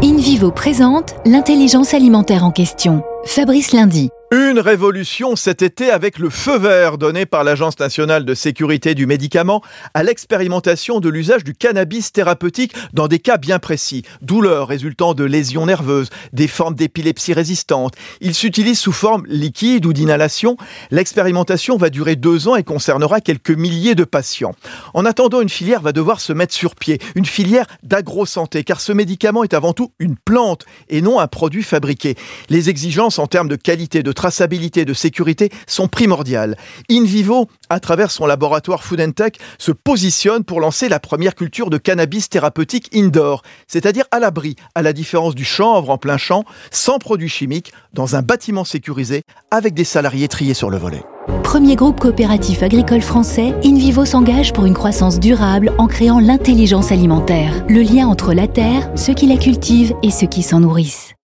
in InVivo présente l'intelligence alimentaire en question. Fabrice Lundi. Une révolution cet été avec le feu vert donné par l'Agence nationale de sécurité du médicament à l'expérimentation de l'usage du cannabis thérapeutique dans des cas bien précis. Douleurs résultant de lésions nerveuses, des formes d'épilepsie résistantes. Il s'utilise sous forme liquide ou d'inhalation. L'expérimentation va durer deux ans et concernera quelques milliers de patients. En attendant, une filière va devoir se mettre sur pied. Une filière d'agro-santé car ce médicament est avant tout une plante et non un produit fabriqué. Les exigences en termes de qualité, de traçabilité, de sécurité sont primordiales. InVivo, à travers son laboratoire Food Tech, se positionne pour lancer la première culture de cannabis thérapeutique indoor, c'est-à-dire à l'abri, à la différence du chanvre en plein champ, sans produits chimiques, dans un bâtiment sécurisé, avec des salariés triés sur le volet. Premier groupe coopératif agricole français, InVivo s'engage pour une croissance durable en créant l'intelligence alimentaire, le lien entre la terre, ceux qui la cultivent et ceux qui s'en nourrissent.